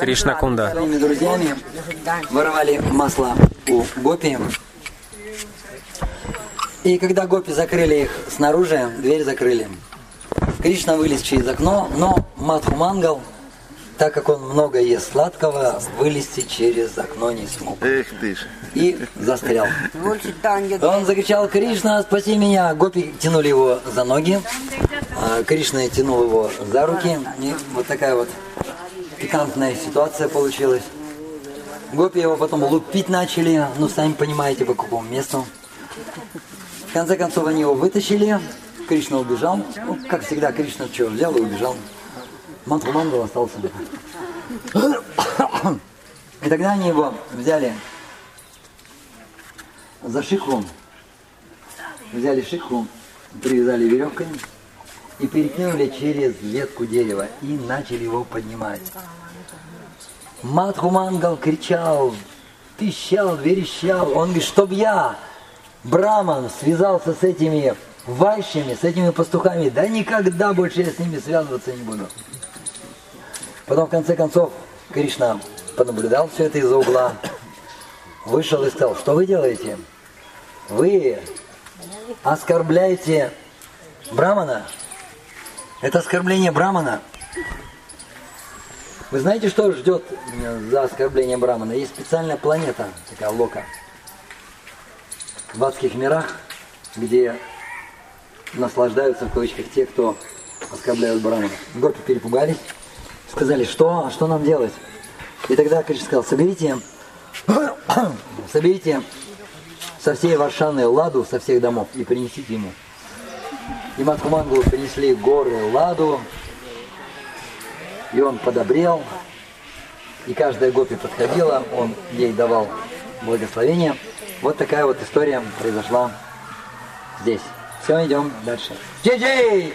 Кришна Кунда. своими друзьями воровали масло у гопи. И когда гопи закрыли их снаружи, дверь закрыли. Кришна вылез через окно, но Мадху Мангал, так как он много ест сладкого, вылезти через окно не смог. Эх ты ж. И застрял. Он закричал, Кришна, спаси меня. Гопи тянули его за ноги. а Кришна тянул его за руки. И вот такая вот пикантная ситуация получилась. Гопи его потом лупить начали, ну, сами понимаете, по какому месту. В конце концов, они его вытащили. Кришна убежал. Ну, как всегда, Кришна что, взял и убежал. Манту Мангал остался. И тогда они его взяли за шиху, взяли шиху, привязали веревкой и перекинули через ветку дерева и начали его поднимать. Мадхумангал кричал, пищал, верещал. Он говорит, чтоб я, Браман, связался с этими вайшами, с этими пастухами, да никогда больше я с ними связываться не буду. Потом, в конце концов, Кришна понаблюдал все это из-за угла, вышел и сказал, что вы делаете? Вы оскорбляете Брамана? Это оскорбление Брамана. Вы знаете, что ждет за оскорбление Брамана? Есть специальная планета, такая Лока, в адских мирах, где наслаждаются в кавычках те, кто оскорбляют Брамана. Гопи перепугались, сказали, что, а что нам делать? И тогда Кришна сказал, соберите, соберите со всей Варшаны ладу со всех домов и принесите ему. И Матхумангу принесли горы ладу, и он подобрел, и каждая гопи подходила, он ей давал благословение. Вот такая вот история произошла здесь. Все, идем дальше. Джей-джей!